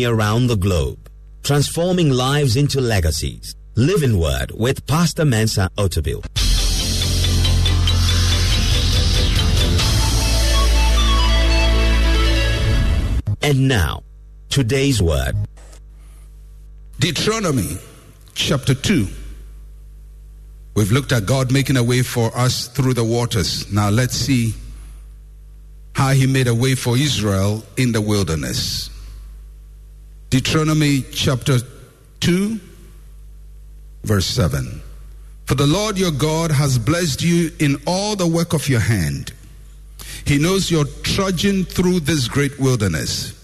many around the globe, transforming lives into legacies. Living Word with Pastor Mensa Otabil. And now, today's word. Deuteronomy chapter 2. We've looked at God making a way for us through the waters. Now let's see how he made a way for Israel in the wilderness. Deuteronomy chapter 2, verse 7. For the Lord your God has blessed you in all the work of your hand. He knows you're trudging through this great wilderness.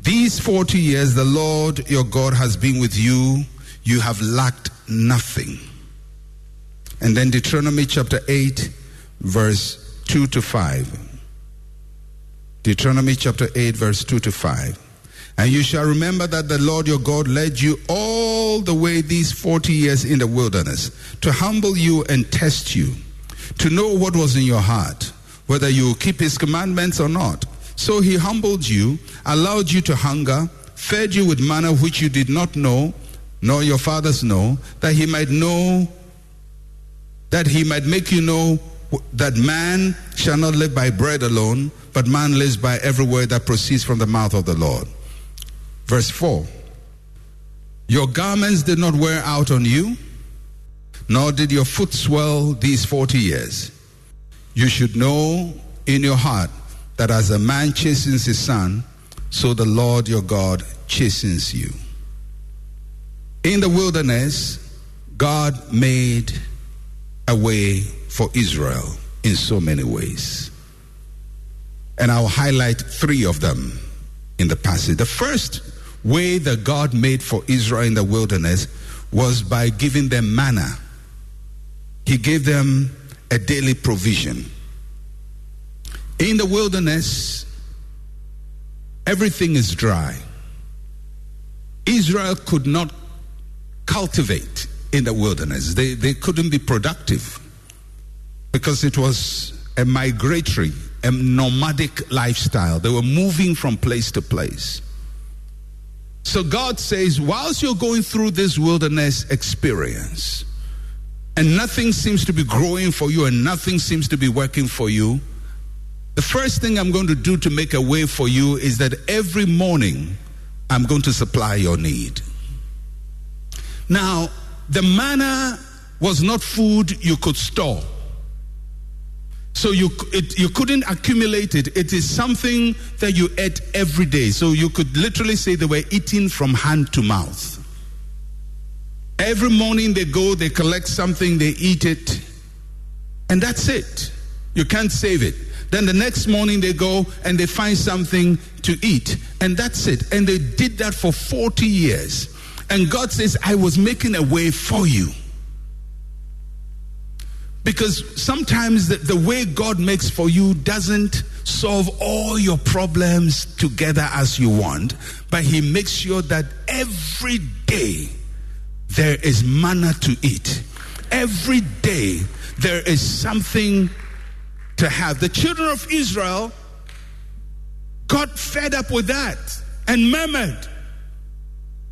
These 40 years the Lord your God has been with you. You have lacked nothing. And then Deuteronomy chapter 8, verse 2 to 5. Deuteronomy chapter 8, verse 2 to 5. And you shall remember that the Lord your God led you all the way these 40 years in the wilderness to humble you and test you, to know what was in your heart, whether you keep his commandments or not. So he humbled you, allowed you to hunger, fed you with manna which you did not know, nor your fathers know, that he might know, that he might make you know that man shall not live by bread alone, but man lives by every word that proceeds from the mouth of the Lord. Verse 4 Your garments did not wear out on you, nor did your foot swell these 40 years. You should know in your heart that as a man chastens his son, so the Lord your God chastens you. In the wilderness, God made a way for Israel in so many ways. And I'll highlight three of them in the passage. The first way that God made for Israel in the wilderness was by giving them manna. He gave them a daily provision. In the wilderness, everything is dry. Israel could not cultivate in the wilderness, they, they couldn't be productive because it was a migratory, a nomadic lifestyle. They were moving from place to place. So God says, whilst you're going through this wilderness experience, and nothing seems to be growing for you and nothing seems to be working for you, the first thing I'm going to do to make a way for you is that every morning I'm going to supply your need. Now, the manna was not food you could store. So you it, you couldn't accumulate it. It is something that you ate every day. So you could literally say they were eating from hand to mouth. Every morning they go, they collect something, they eat it, and that's it. You can't save it. Then the next morning they go and they find something to eat, and that's it. And they did that for 40 years. And God says, I was making a way for you. Because sometimes the, the, way God makes for you doesn't solve all your problems together as you want, but He makes sure that every day there is manna to eat. Every day there is something to have. The children of Israel got fed up with that and murmured.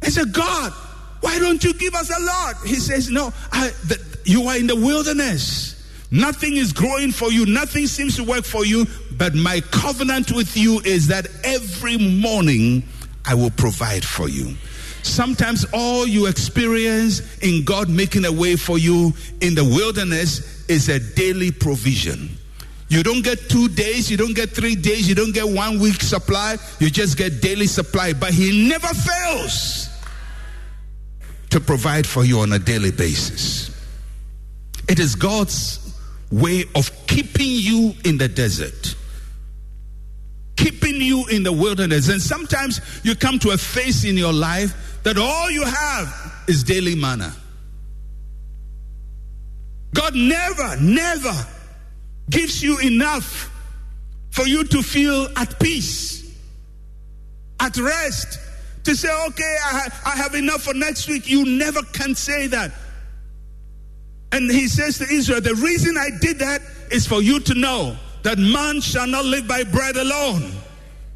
They said, God, why don't you give us a lot? He says, No, I, the, you are in the wilderness. Nothing is growing for you. Nothing seems to work for you. But my covenant with you is that every morning I will provide for you. Sometimes all you experience in God making a way for you in the wilderness is a daily provision. You don't get two days, you don't get three days, you don't get one week supply, you just get daily supply. But He never fails to provide for you on a daily basis. It is God's way of keeping you in the desert, keeping you in the wilderness. And sometimes you come to a phase in your life that all you have is daily manna. God never, never gives you enough for you to feel at peace, at rest, to say, okay, I, I have enough for next week. You never can say that. And he says to Israel, the reason I did that is for you to know that man shall not live by bread alone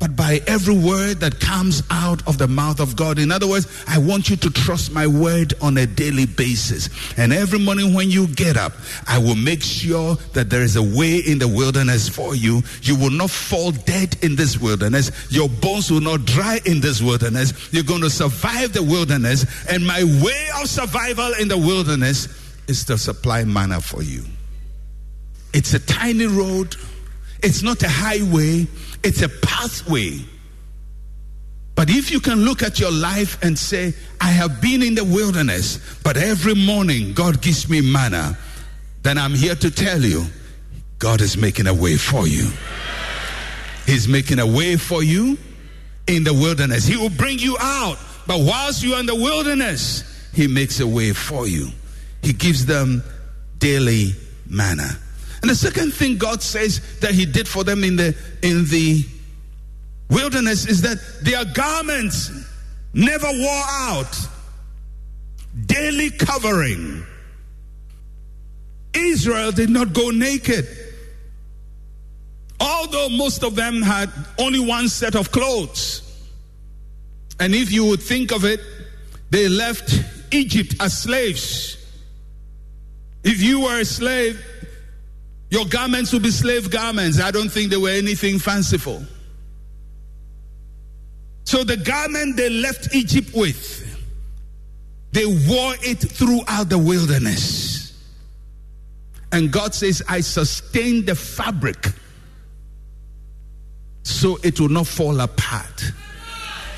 but by every word that comes out of the mouth of God. In other words, I want you to trust my word on a daily basis. And every morning when you get up, I will make sure that there is a way in the wilderness for you. You will not fall dead in this wilderness. Your bones will not dry in this wilderness. You're going to survive the wilderness. And my way of survival in the wilderness is to supply manna for you. It's a tiny road. It's not a highway. It's a pathway. But if you can look at your life and say, I have been in the wilderness, but every morning God gives me manna, then I'm here to tell you, God is making a way for you. He's making a way for you in the wilderness. He will bring you out. But whilst you're in the wilderness, He makes a way for you. He gives them daily manna. And the second thing God says that He did for them in the in the wilderness is that their garments never wore out. Daily covering. Israel did not go naked. Although most of them had only one set of clothes. And if you would think of it, they left Egypt as slaves. If you were a slave, your garments would be slave garments. I don't think they were anything fanciful. So the garment they left Egypt with, they wore it throughout the wilderness. And God says, I sustain the fabric so it will not fall apart.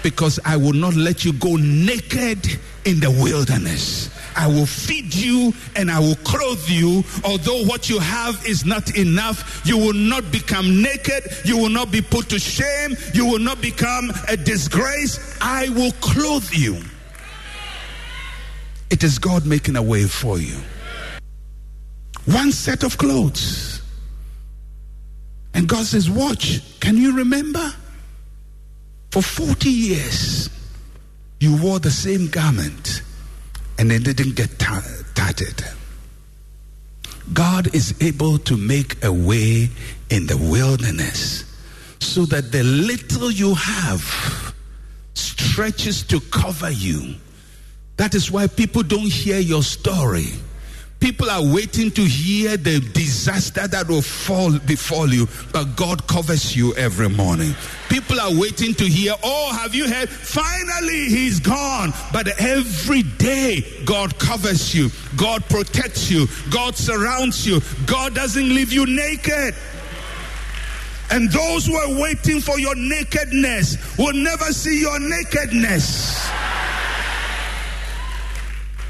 Because I will not let you go naked in the wilderness. I will feed you and I will clothe you. Although what you have is not enough, you will not become naked. You will not be put to shame. You will not become a disgrace. I will clothe you. It is God making a way for you. One set of clothes. And God says, Watch, can you remember? For 40 years, you wore the same garment and they didn't get tattered. God is able to make a way in the wilderness so that the little you have stretches to cover you. That is why people don't hear your story. People are waiting to hear the disaster that will fall befall you, but God covers you every morning. People are waiting to hear, oh, have you heard? Finally, he's gone. But every day, God covers you, God protects you, God surrounds you, God doesn't leave you naked. And those who are waiting for your nakedness will never see your nakedness.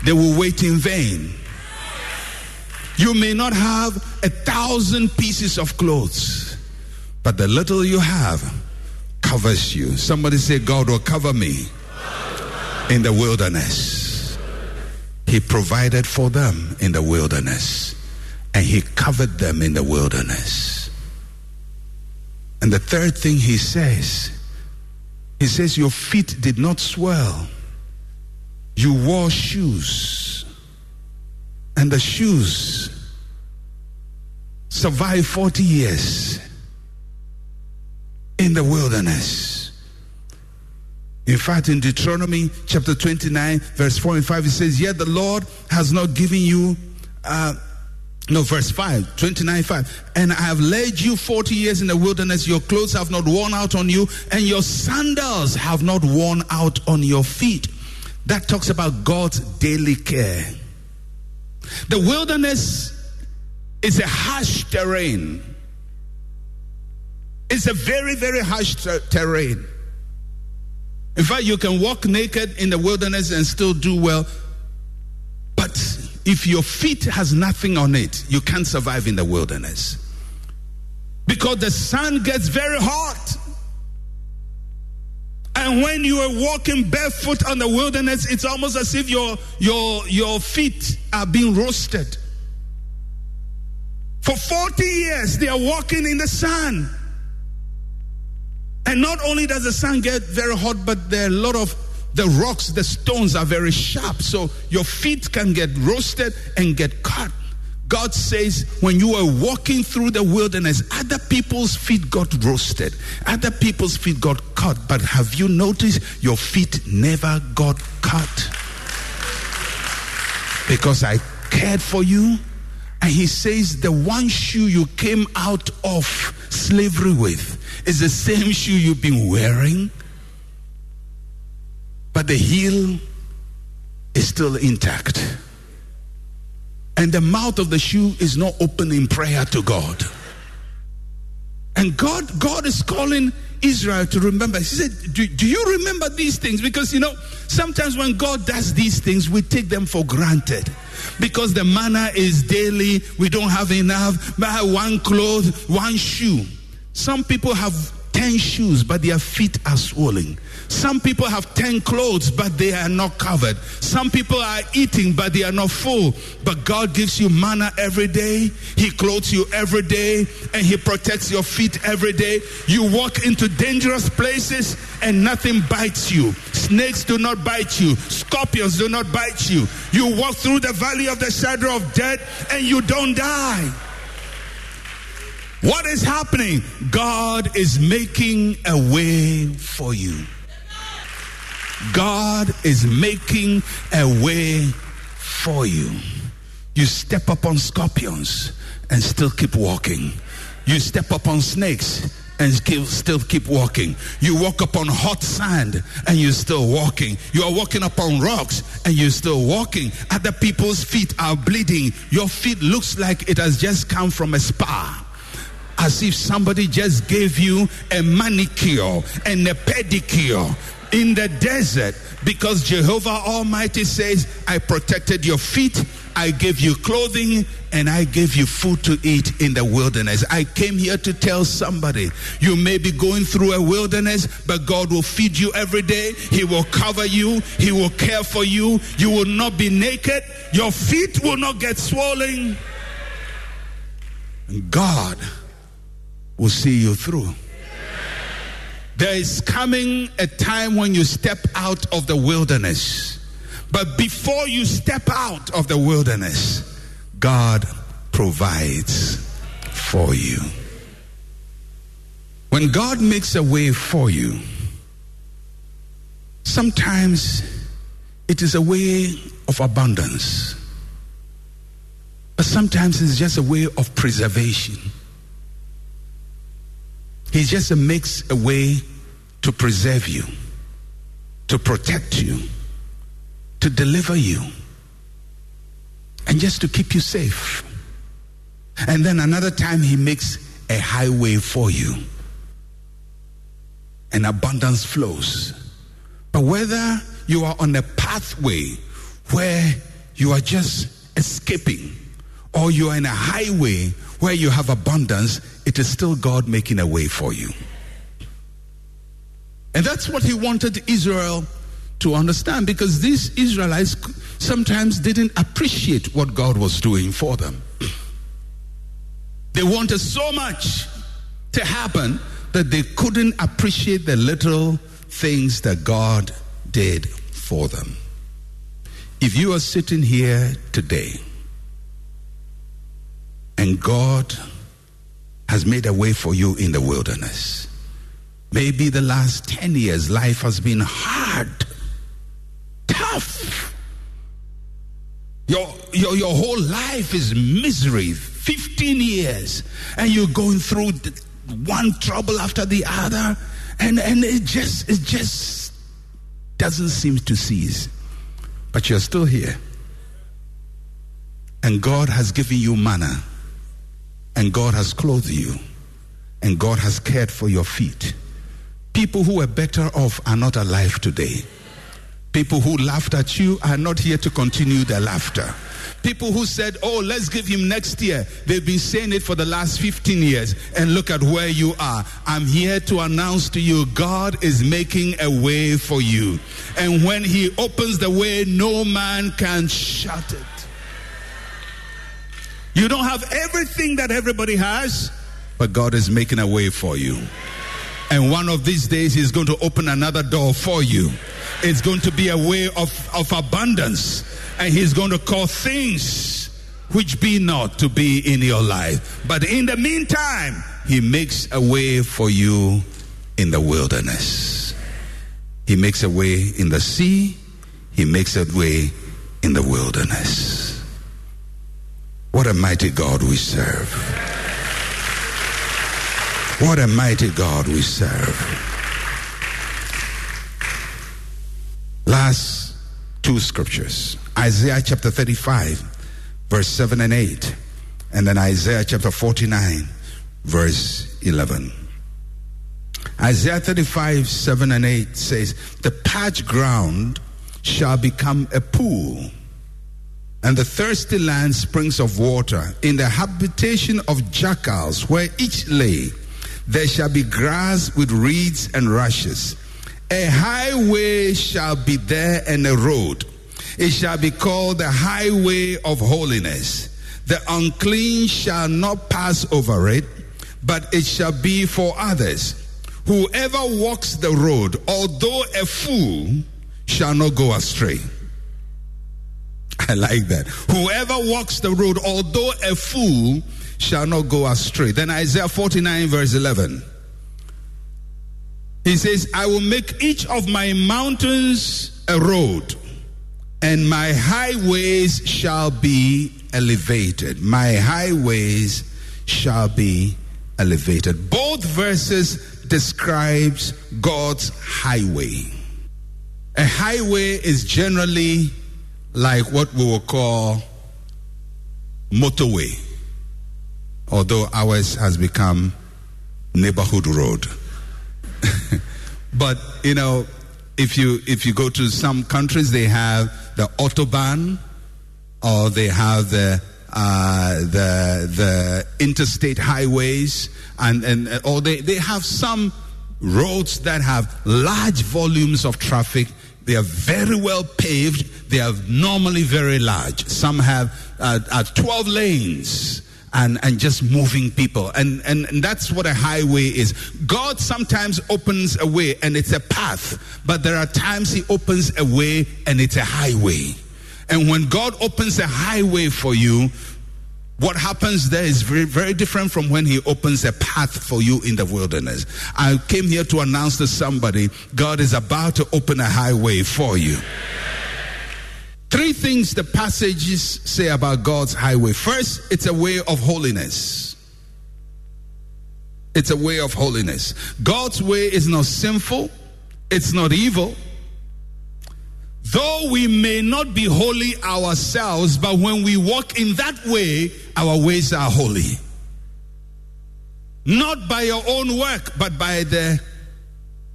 They will wait in vain. You may not have a thousand pieces of clothes, but the little you have covers you. Somebody say, God will cover me in the wilderness. He provided for them in the wilderness, and He covered them in the wilderness. And the third thing He says, He says, Your feet did not swell, you wore shoes and the shoes survived 40 years in the wilderness. In fact, in Deuteronomy chapter 29, verse 4 and 5, it says, Yet the Lord has not given you, uh, no, verse 5, 29, 5. And I have led you 40 years in the wilderness. Your clothes have not worn out on you, and your sandals have not worn out on your feet. That talks about God's daily care. The wilderness is a harsh terrain. It's a very, very harsh ter- terrain. In fact, you can walk naked in the wilderness and still do well. But if your feet has nothing on it, you can't survive in the wilderness. Because the sun gets very hot. And when you are walking barefoot on the wilderness, it's almost as if your, your, your feet are being roasted. For 40 years, they are walking in the sun. And not only does the sun get very hot, but there are a lot of the rocks, the stones are very sharp. So your feet can get roasted and get cut. God says, when you were walking through the wilderness, other people's feet got roasted, other people's feet got cut. But have you noticed your feet never got cut? Because I cared for you. And he says, the one shoe you came out of slavery with is the same shoe you've been wearing. But the heel is still intact and the mouth of the shoe is not open in prayer to God. And God, God is calling Israel to remember. He said, do, do, you remember these things? Because you know, sometimes when God does these things, we take them for granted. Because the manna is daily, we don't have enough. One cloth, one shoe. Some people have 10 shoes, but their feet are swollen. Some people have 10 clothes, but they are not covered. Some people are eating, but they are not full. But God gives you manna every day. He clothes you every day, and He protects your feet every day. You walk into dangerous places, and nothing bites you. Snakes do not bite you, scorpions do not bite you. You walk through the valley of the shadow of death, and you don't die. What is happening? God is making a way for you. God is making a way for you. You step up on scorpions and still keep walking. You step up on snakes and still keep walking. You walk upon hot sand and you're still walking. You are walking upon rocks and you're still walking. Other people's feet are bleeding. Your feet looks like it has just come from a spa as if somebody just gave you a manicure and a pedicure in the desert because Jehovah Almighty says, I protected your feet, I gave you clothing, and I gave you food to eat in the wilderness. I came here to tell somebody you may be going through a wilderness, but God will feed you every day. He will cover you, He will care for you. You will not be naked, your feet will not get swollen. God will see you through. There is coming a time when you step out of the wilderness. But before you step out of the wilderness, God provides for you. When God makes a way for you, sometimes it is a way of abundance, but sometimes it's just a way of preservation. He just makes a way to preserve you, to protect you, to deliver you, and just to keep you safe. And then another time, He makes a highway for you, and abundance flows. But whether you are on a pathway where you are just escaping, or you are in a highway where you have abundance, it is still God making a way for you. And that's what he wanted Israel to understand because these Israelites sometimes didn't appreciate what God was doing for them. They wanted so much to happen that they couldn't appreciate the little things that God did for them. If you are sitting here today and God has made a way for you in the wilderness. Maybe the last 10 years, life has been hard, tough. Your, your, your whole life is misery, 15 years, and you're going through one trouble after the other, and, and it just it just doesn't seem to cease. But you're still here. And God has given you manna and God has clothed you, and God has cared for your feet. People who were better off are not alive today. People who laughed at you are not here to continue their laughter. People who said, Oh, let's give him next year. They've been saying it for the last 15 years. And look at where you are. I'm here to announce to you God is making a way for you. And when he opens the way, no man can shut it. You don't have everything that everybody has, but God is making a way for you. And one of these days, He's going to open another door for you. It's going to be a way of, of abundance. And He's going to call things which be not to be in your life. But in the meantime, He makes a way for you in the wilderness. He makes a way in the sea. He makes a way in the wilderness. What a mighty God we serve. What a mighty God we serve. Last two scriptures Isaiah chapter 35, verse 7 and 8, and then Isaiah chapter 49, verse 11. Isaiah 35, 7 and 8 says, The parched ground shall become a pool, and the thirsty land springs of water. In the habitation of jackals, where each lay, there shall be grass with reeds and rushes. A highway shall be there and a road. It shall be called the highway of holiness. The unclean shall not pass over it, but it shall be for others. Whoever walks the road, although a fool, shall not go astray. I like that. Whoever walks the road, although a fool, shall not go astray. Then Isaiah 49, verse 11. He says, I will make each of my mountains a road, and my highways shall be elevated. My highways shall be elevated. Both verses describes God's highway. A highway is generally like what we will call motorway although ours has become neighborhood road. but you know, if you if you go to some countries, they have the autobahn, or they have the uh, the the interstate highways, and and or they they have some roads that have large volumes of traffic. They are very well paved. They are normally very large. Some have uh, uh, 12 lanes and, and just moving people. And, and, and that's what a highway is. God sometimes opens a way and it's a path, but there are times He opens a way and it's a highway. And when God opens a highway for you, what happens there is very, very different from when he opens a path for you in the wilderness. I came here to announce to somebody God is about to open a highway for you. Three things the passages say about God's highway. First, it's a way of holiness. It's a way of holiness. God's way is not sinful, it's not evil. Though we may not be holy ourselves, but when we walk in that way, our ways are holy. Not by your own work, but by the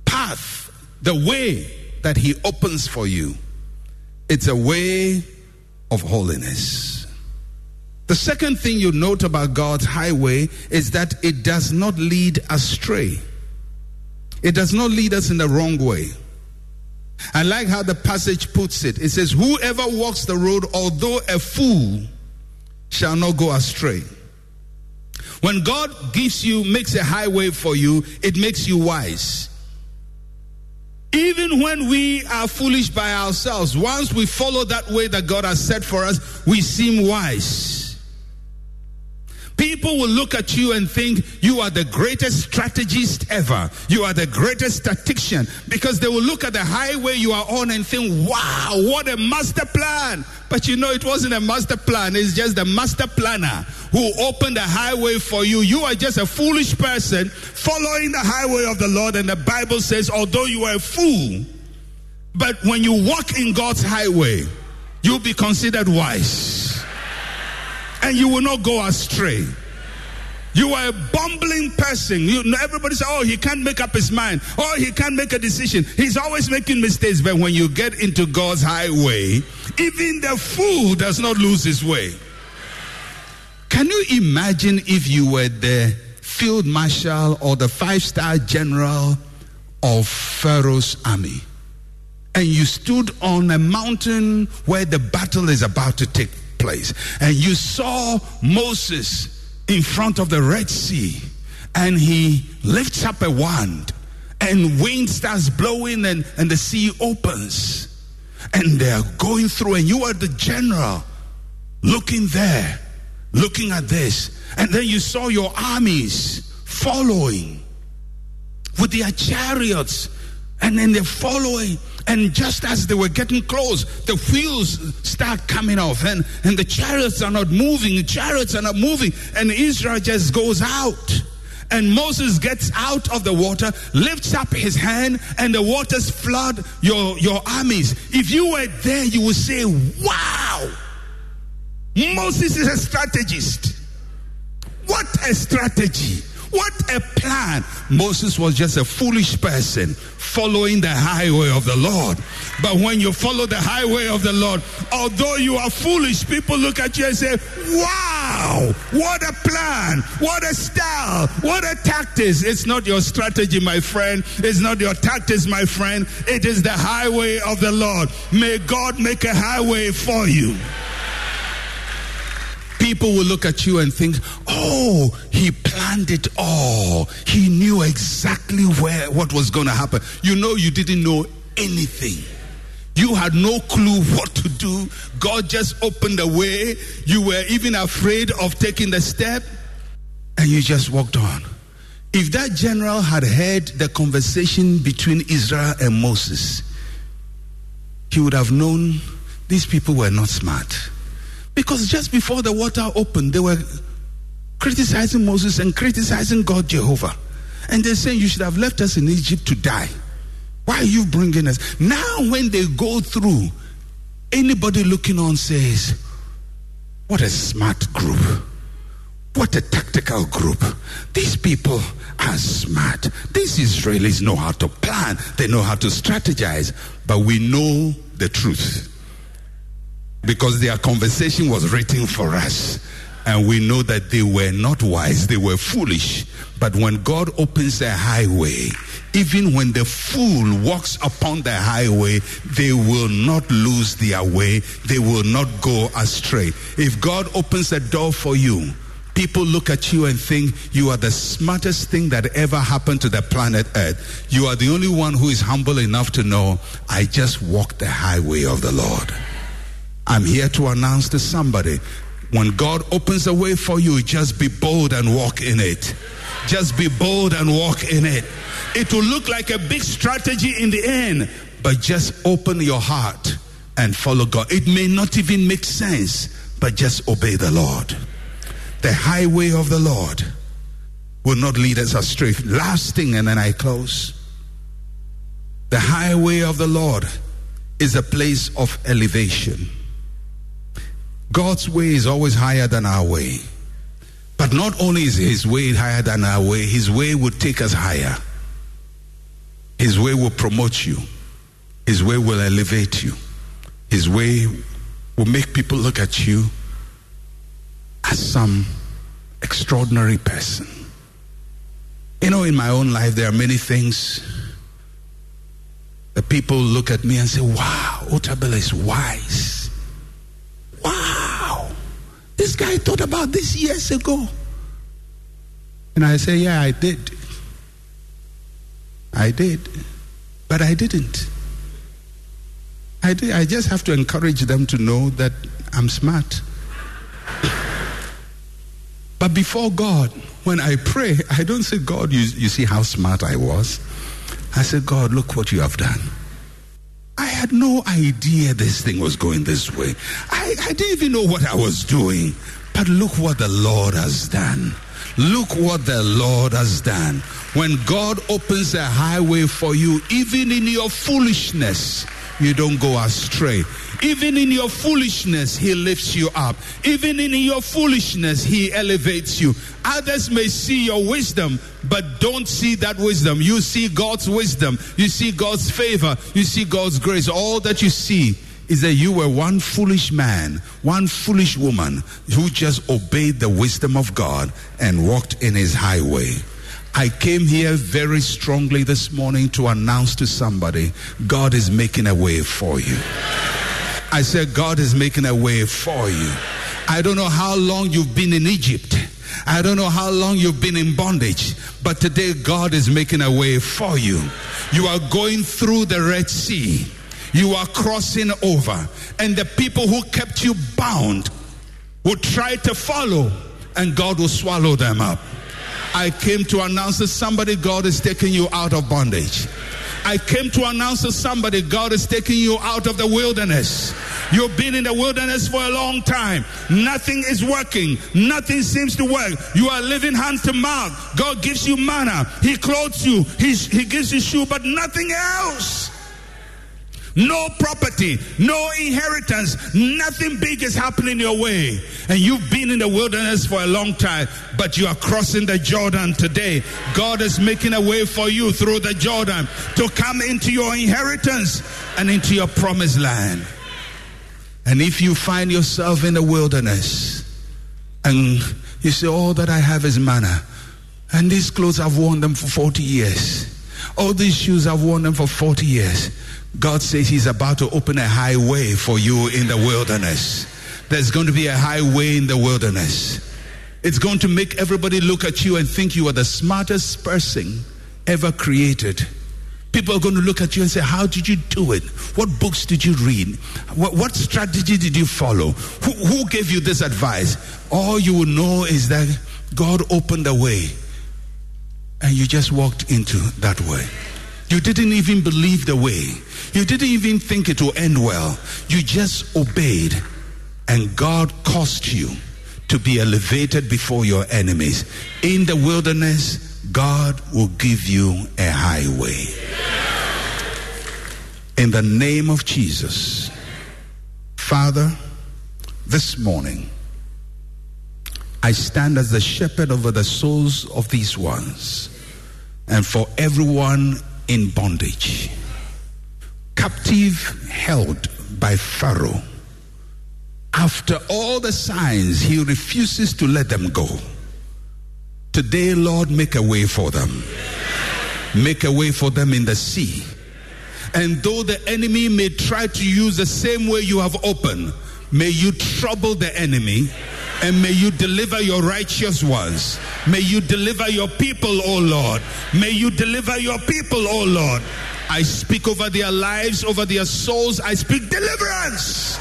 path, the way that He opens for you. It's a way of holiness. The second thing you note about God's highway is that it does not lead astray. It does not lead us in the wrong way. I like how the passage puts it. It says, Whoever walks the road, although a fool, shall not go astray. When God gives you, makes a highway for you, it makes you wise. Even when we are foolish by ourselves, once we follow that way that God has set for us, we seem wise. People will look at you and think you are the greatest strategist ever. You are the greatest statistician because they will look at the highway you are on and think, wow, what a master plan. But you know, it wasn't a master plan. It's just the master planner who opened the highway for you. You are just a foolish person following the highway of the Lord. And the Bible says, although you are a fool, but when you walk in God's highway, you'll be considered wise and you will not go astray. You are a bumbling person. You, everybody say, oh, he can't make up his mind. Oh, he can't make a decision. He's always making mistakes. But when you get into God's highway, even the fool does not lose his way. Can you imagine if you were the field marshal or the five star general of Pharaoh's army? And you stood on a mountain where the battle is about to take place. And you saw Moses in front of the Red Sea and he lifts up a wand and wind starts blowing and, and the sea opens and they're going through and you are the general looking there looking at this and then you saw your armies following with their chariots and then they're following and just as they were getting close, the wheels start coming off, and, and the chariots are not moving, the chariots are not moving, and Israel just goes out. And Moses gets out of the water, lifts up his hand, and the waters flood your, your armies. If you were there, you would say, Wow! Moses is a strategist. What a strategy! What a plan. Moses was just a foolish person following the highway of the Lord. But when you follow the highway of the Lord, although you are foolish, people look at you and say, Wow, what a plan, what a style, what a tactics. It's not your strategy, my friend. It's not your tactics, my friend. It is the highway of the Lord. May God make a highway for you people will look at you and think, oh, he planned it all. He knew exactly where what was going to happen. You know, you didn't know anything. You had no clue what to do. God just opened the way. You were even afraid of taking the step, and you just walked on. If that general had heard the conversation between Israel and Moses, he would have known these people were not smart. Because just before the water opened, they were criticizing Moses and criticizing God Jehovah. And they're saying, You should have left us in Egypt to die. Why are you bringing us? Now, when they go through, anybody looking on says, What a smart group. What a tactical group. These people are smart. These Israelis know how to plan, they know how to strategize. But we know the truth because their conversation was written for us. And we know that they were not wise, they were foolish. But when God opens the highway, even when the fool walks upon the highway, they will not lose their way, they will not go astray. If God opens a door for you, people look at you and think you are the smartest thing that ever happened to the planet Earth. You are the only one who is humble enough to know, I just walked the highway of the Lord. I'm here to announce to somebody when God opens a way for you, just be bold and walk in it. Just be bold and walk in it. It will look like a big strategy in the end, but just open your heart and follow God. It may not even make sense, but just obey the Lord. The highway of the Lord will not lead us astray. Last thing, and then I close. The highway of the Lord is a place of elevation. God's way is always higher than our way. But not only is his way higher than our way, his way will take us higher. His way will promote you. His way will elevate you. His way will make people look at you as some extraordinary person. You know, in my own life, there are many things that people look at me and say, wow, Otabil is wise. This guy thought about this years ago. And I say, Yeah, I did. I did. But I didn't. I did. I just have to encourage them to know that I'm smart. But before God, when I pray, I don't say, God, you, you see how smart I was. I say, God, look what you have done. I had no idea this thing was going this way. I, I didn't even know what I was doing. But look what the Lord has done. Look what the Lord has done. When God opens a highway for you, even in your foolishness, you don't go astray. Even in your foolishness, He lifts you up. Even in your foolishness, He elevates you. Others may see your wisdom, but don't see that wisdom. You see God's wisdom. You see God's favor. You see God's grace. All that you see is that you were one foolish man, one foolish woman who just obeyed the wisdom of God and walked in His highway. I came here very strongly this morning to announce to somebody God is making a way for you. I said, God is making a way for you. I don't know how long you've been in Egypt. I don't know how long you've been in bondage, but today God is making a way for you. You are going through the Red Sea. You are crossing over. And the people who kept you bound will try to follow, and God will swallow them up. I came to announce to somebody God is taking you out of bondage. I came to announce to somebody God is taking you out of the wilderness. You've been in the wilderness for a long time. Nothing is working. Nothing seems to work. You are living hand to mouth. God gives you manna. He clothes you. He's, he gives you shoe, but nothing else. No property, no inheritance, nothing big is happening your way. And you've been in the wilderness for a long time, but you are crossing the Jordan today. God is making a way for you through the Jordan to come into your inheritance and into your promised land. And if you find yourself in the wilderness and you say, All that I have is manna, and these clothes I've worn them for 40 years, all these shoes I've worn them for 40 years. God says He's about to open a highway for you in the wilderness. There's going to be a highway in the wilderness. It's going to make everybody look at you and think you are the smartest person ever created. People are going to look at you and say, How did you do it? What books did you read? What, what strategy did you follow? Who, who gave you this advice? All you will know is that God opened a way and you just walked into that way. You didn't even believe the way. You didn't even think it will end well. You just obeyed, and God caused you to be elevated before your enemies. In the wilderness, God will give you a highway. In the name of Jesus, Father, this morning, I stand as the shepherd over the souls of these ones and for everyone in bondage, captive held by Pharaoh. After all the signs, he refuses to let them go. Today, Lord, make a way for them. Make a way for them in the sea. And though the enemy may try to use the same way you have opened, may you trouble the enemy and may you deliver your righteous ones. May you deliver your people, O Lord. May you deliver your people, O Lord. I speak over their lives, over their souls. I speak deliverance,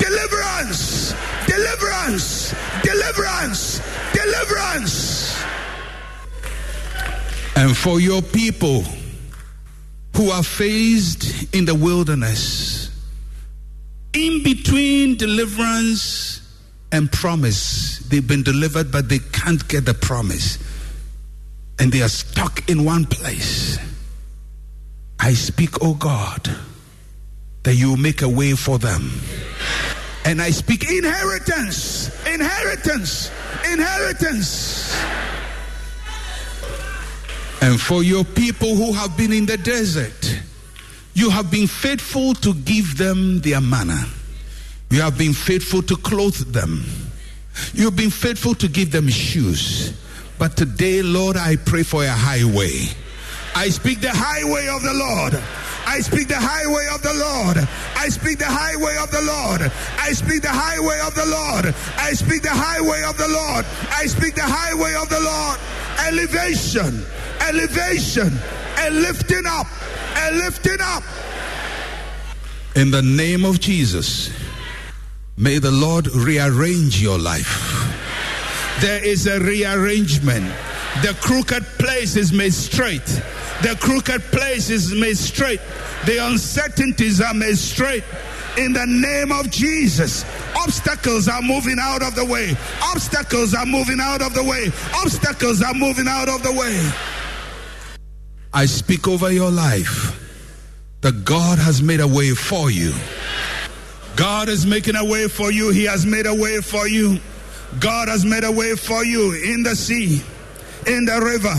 deliverance, deliverance, deliverance, deliverance. And for your people who are faced in the wilderness, in between deliverance and promise. They've been delivered, but they can't get the promise. And they are stuck in one place. I speak, oh God, that you make a way for them. And I speak inheritance, inheritance, inheritance. And for your people who have been in the desert, you have been faithful to give them their manna. You have been faithful to clothe them. You've been faithful to give them shoes. But today, Lord, I pray for a highway. I speak the highway of the Lord. I speak the highway of the Lord. I speak the highway of the Lord. I speak the highway of the Lord. I speak the highway of the Lord. I speak the highway of the Lord. Elevation, elevation, and lifting up, and lifting up. In the name of Jesus. May the Lord rearrange your life. There is a rearrangement. The crooked place is made straight. The crooked place is made straight. The uncertainties are made straight. In the name of Jesus, obstacles are moving out of the way. Obstacles are moving out of the way. Obstacles are moving out of the way. I speak over your life that God has made a way for you. God is making a way for you. He has made a way for you. God has made a way for you in the sea, in the river,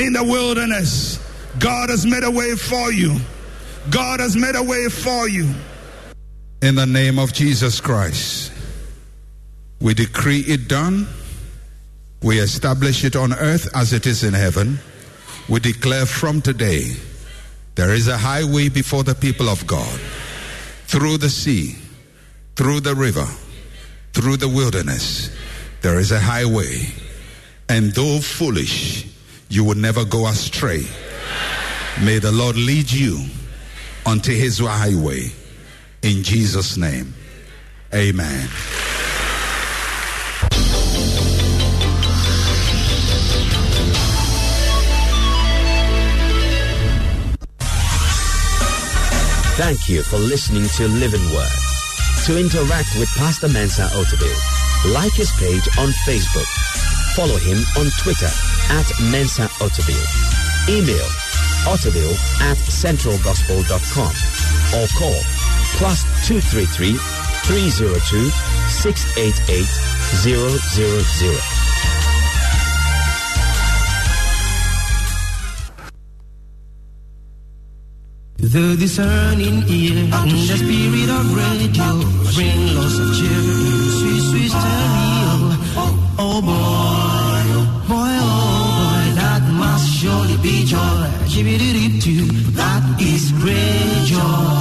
in the wilderness. God has made a way for you. God has made a way for you. In the name of Jesus Christ, we decree it done. We establish it on earth as it is in heaven. We declare from today there is a highway before the people of God through the sea, through the river, through the wilderness. There is a highway. And though foolish, you will never go astray. May the Lord lead you onto his highway. In Jesus' name, amen. Thank you for listening to Living Word. To interact with Pastor Mensa Otabil, like his page on Facebook. Follow him on Twitter at Mensa Otabil. Email otabil at centralgospel.com or call plus 233 302 688 000. The discerning ear and the spirit of radio bring lots of cheer, sweet, sweet stereo. Oh boy, Oh boy, oh boy, that must surely be joy. That is great joy.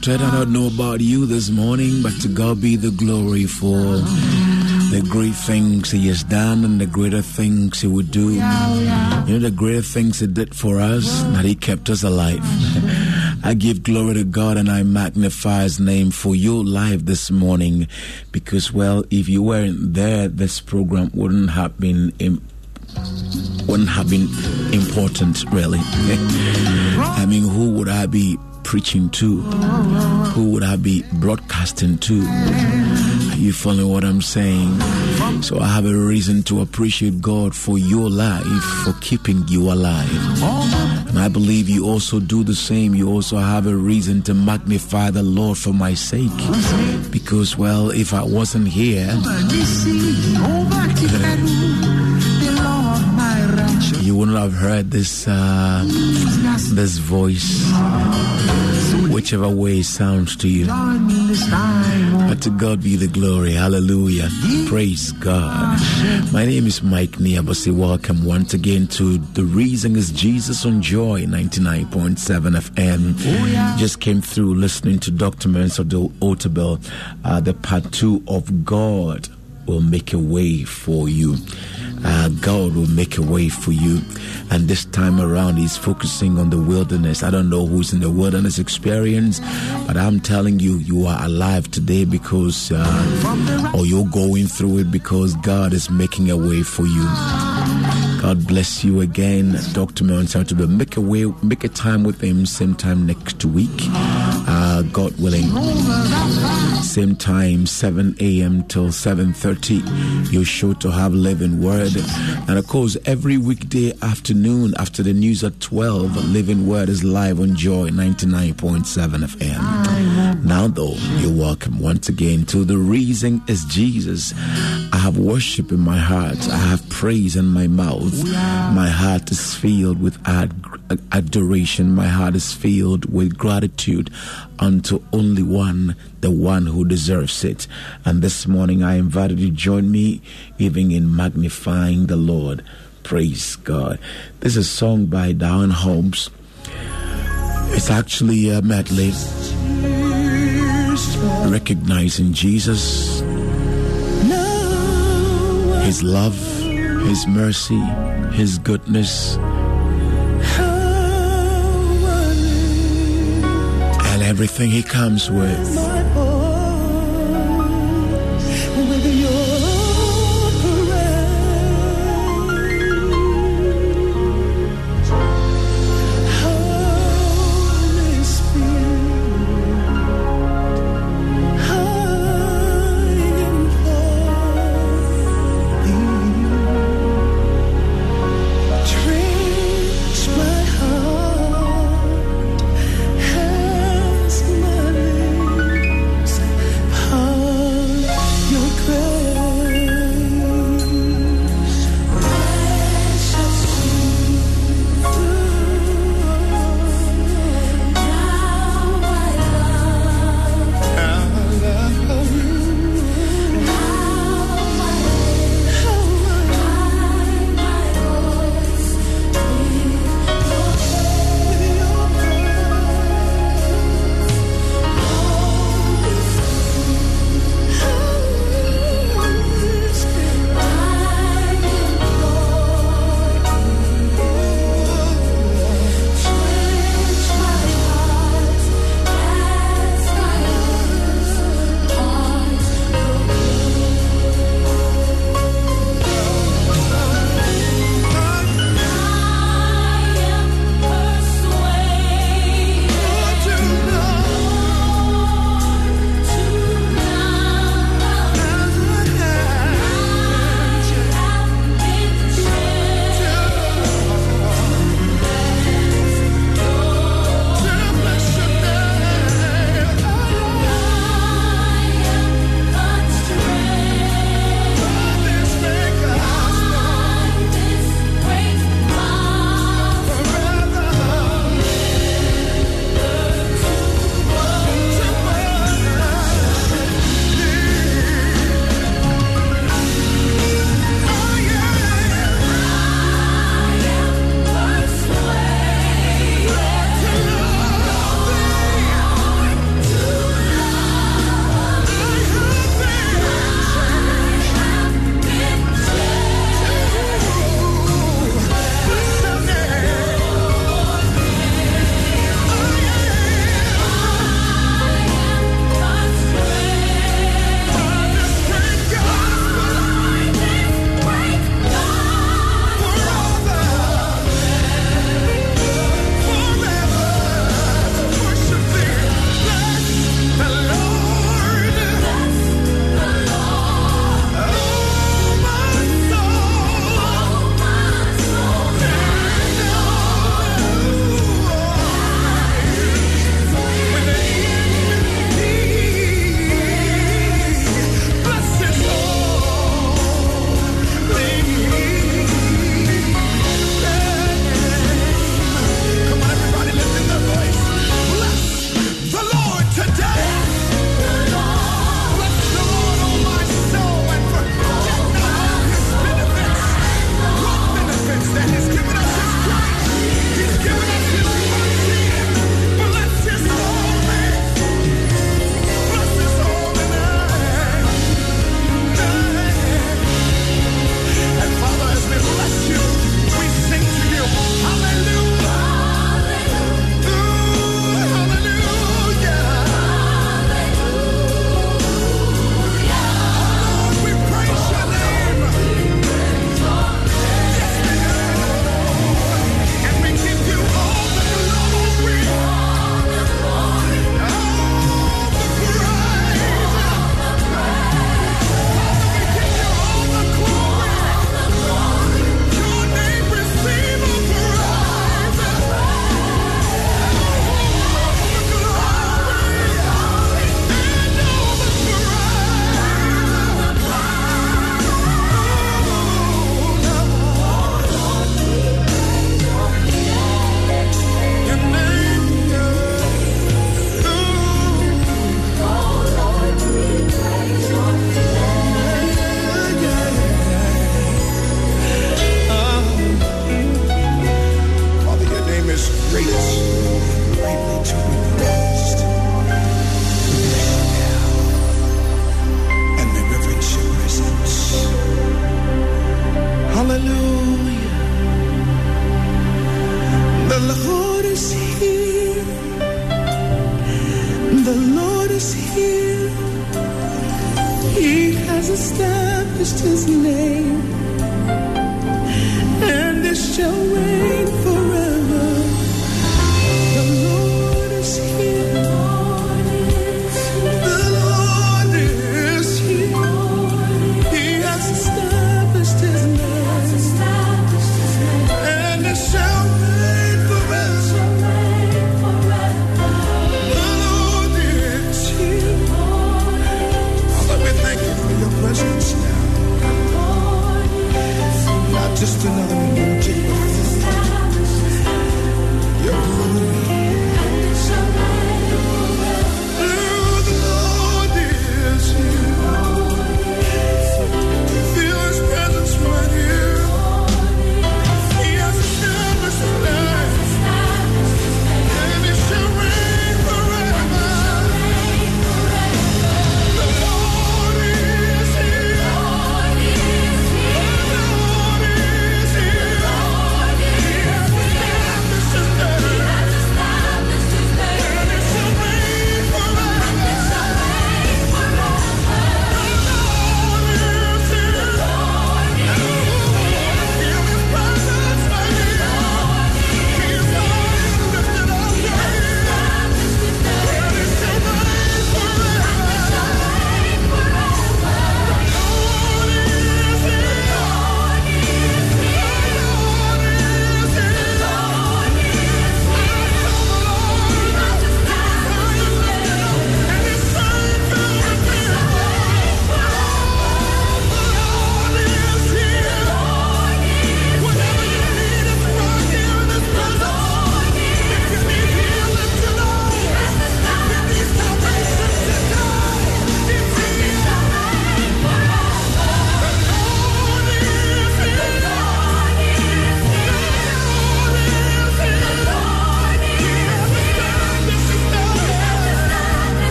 Lifted. I don't know about you this morning, but to God be the glory for the great things He has done and the greater things He would do. You know, the greater things He did for us, that He kept us alive. I give glory to God and I magnify His name for your life this morning because, well, if you weren't there, this program wouldn't have been. Im- wouldn't have been important, really. I mean, who would I be preaching to? Who would I be broadcasting to? Are you following what I'm saying? So I have a reason to appreciate God for your life, for keeping you alive. And I believe you also do the same. You also have a reason to magnify the Lord for my sake. Because, well, if I wasn't here, you have heard this uh, this voice, whichever way it sounds to you. But to God be the glory. Hallelujah. Praise God. My name is Mike Niabasi. Welcome once again to The Reason is Jesus on Joy 99.7 FM. Just came through listening to Dr. Mensa Otabil, uh, the part two of God will make a way for you. Uh, God will make a way for you. And this time around, He's focusing on the wilderness. I don't know who's in the wilderness experience, but I'm telling you, you are alive today because, uh, or you're going through it because God is making a way for you. God bless you again, Dr. Mount Make a way, make a time with Him same time next week, uh, God willing. Same time, 7 a.m. till 7:30. You're sure to have Living Word, and of course, every weekday afternoon after the news at 12, Living Word is live on Joy 99.7 FM. Now, though, you're welcome once again to the reason is Jesus. I have worship in my heart. I have praise in my mouth. My heart is filled with ad- adoration. My heart is filled with gratitude unto only one, the one who deserves it. And this morning I invited you to join me even in magnifying the Lord. Praise God. This is a song by Darren Holmes. It's actually uh, a medley recognizing Jesus, His love, His mercy, His goodness, everything He comes with.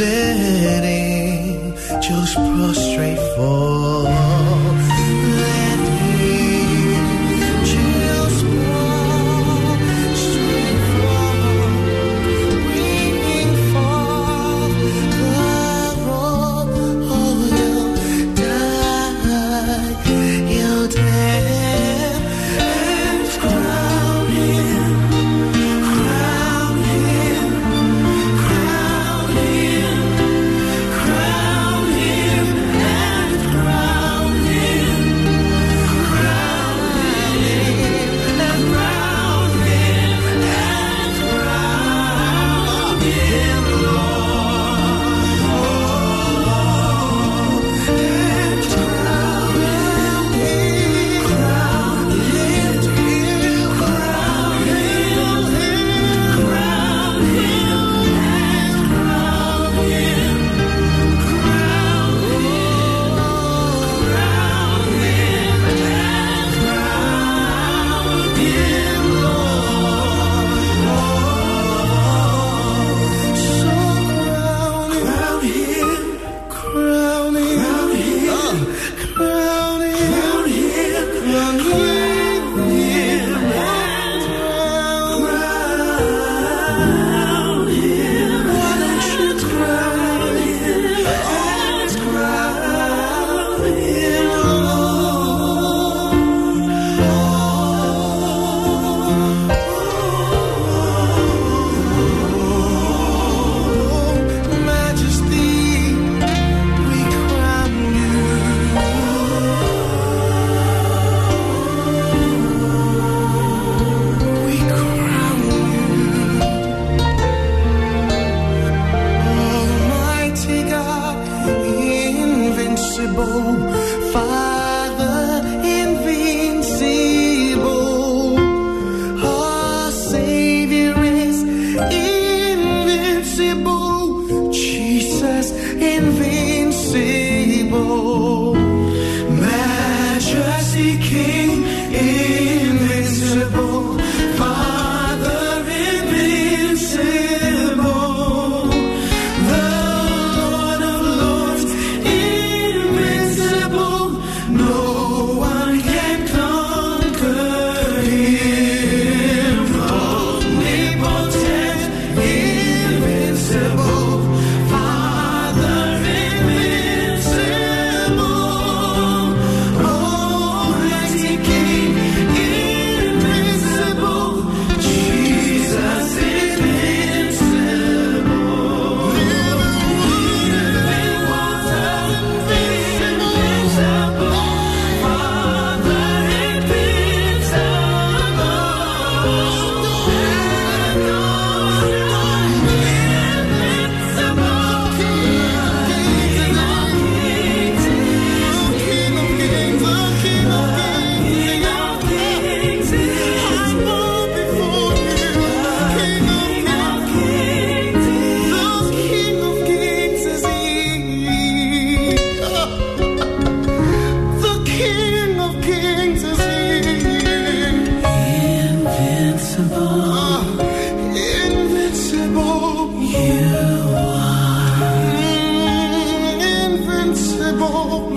Let angels prostrate fall. impossible.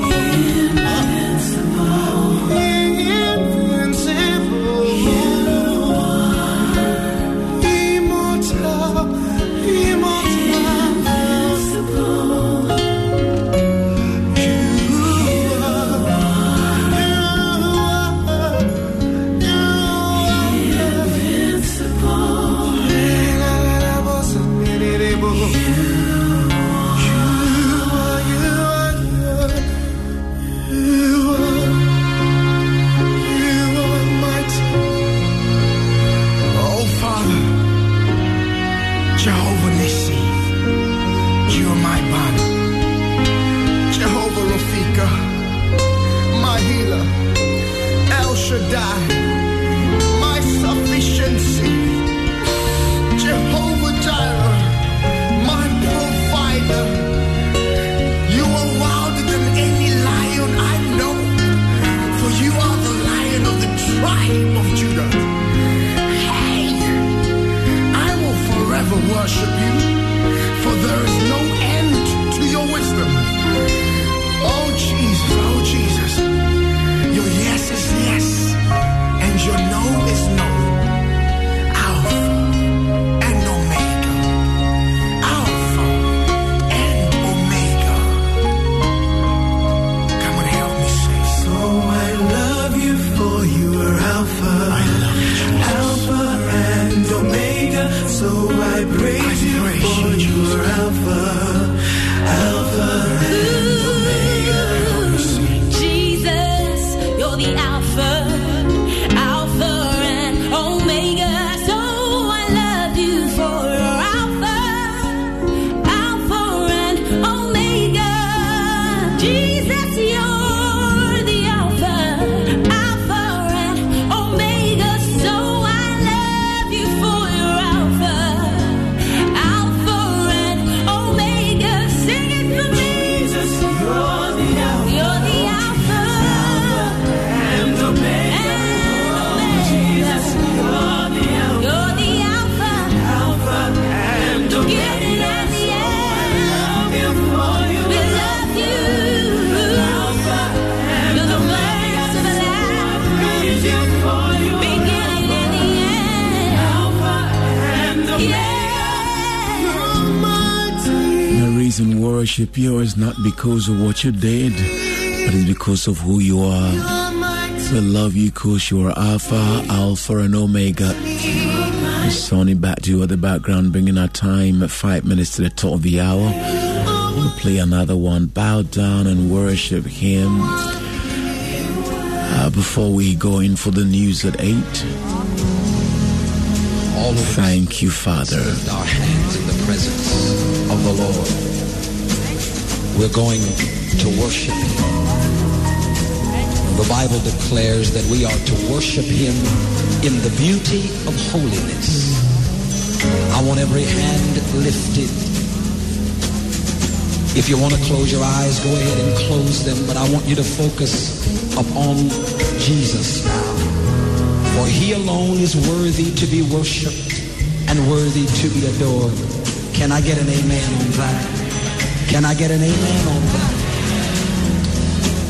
Because of what you did, but it's because of who you are. We love you because you are Alpha, Alpha, and Omega. Sonny back to you at the background, bringing our time at five minutes to the top of the hour. We'll play another one. Bow down and worship Him. Uh, before we go in for the news at eight, all thank you, Father. our hands in the presence of the Lord. We're going to worship Him. The Bible declares that we are to worship Him in the beauty of holiness. I want every hand lifted. If you want to close your eyes, go ahead and close them, but I want you to focus upon Jesus now. For he alone is worthy to be worshiped and worthy to be adored. Can I get an amen on that? Can I get an amen on that?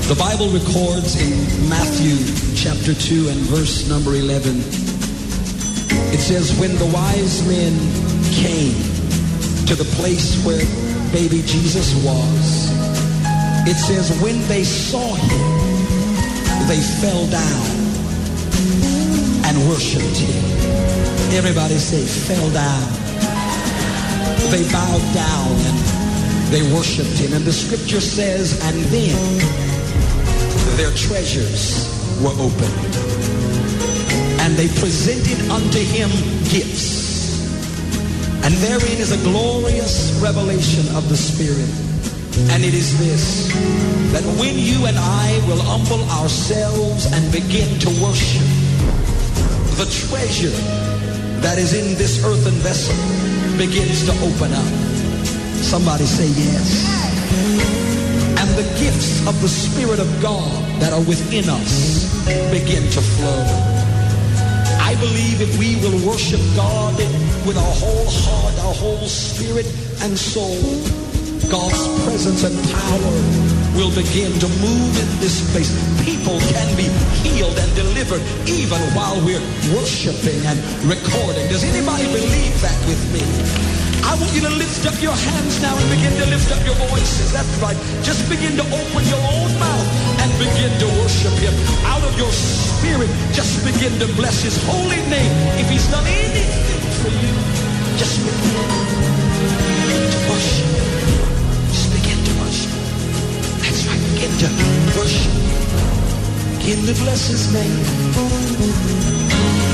The Bible records in Matthew chapter 2 and verse number 11. It says, when the wise men came to the place where baby Jesus was, it says, when they saw him, they fell down and worshiped him. Everybody say, fell down. They bowed down and they worshiped him. And the scripture says, and then their treasures were opened. And they presented unto him gifts. And therein is a glorious revelation of the Spirit. And it is this, that when you and I will humble ourselves and begin to worship, the treasure that is in this earthen vessel begins to open up. Somebody say yes. And the gifts of the Spirit of God that are within us begin to flow. I believe if we will worship God with our whole heart, our whole spirit and soul, God's presence and power will begin to move in this place. People can be healed and delivered even while we're worshiping and recording. Does anybody believe that with me? I want you to lift up your hands now and begin to lift up your voices. That's right. Just begin to open your own mouth and begin to worship him. Out of your spirit, just begin to bless his holy name. If he's done anything for you, just begin to worship. Just begin to worship. That's right. Begin to worship. Begin to bless his name.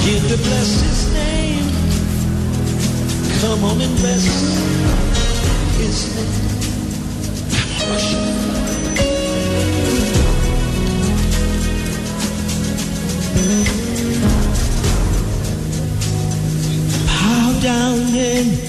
Begin to bless his name. Come on and his name. Come on. Bow down and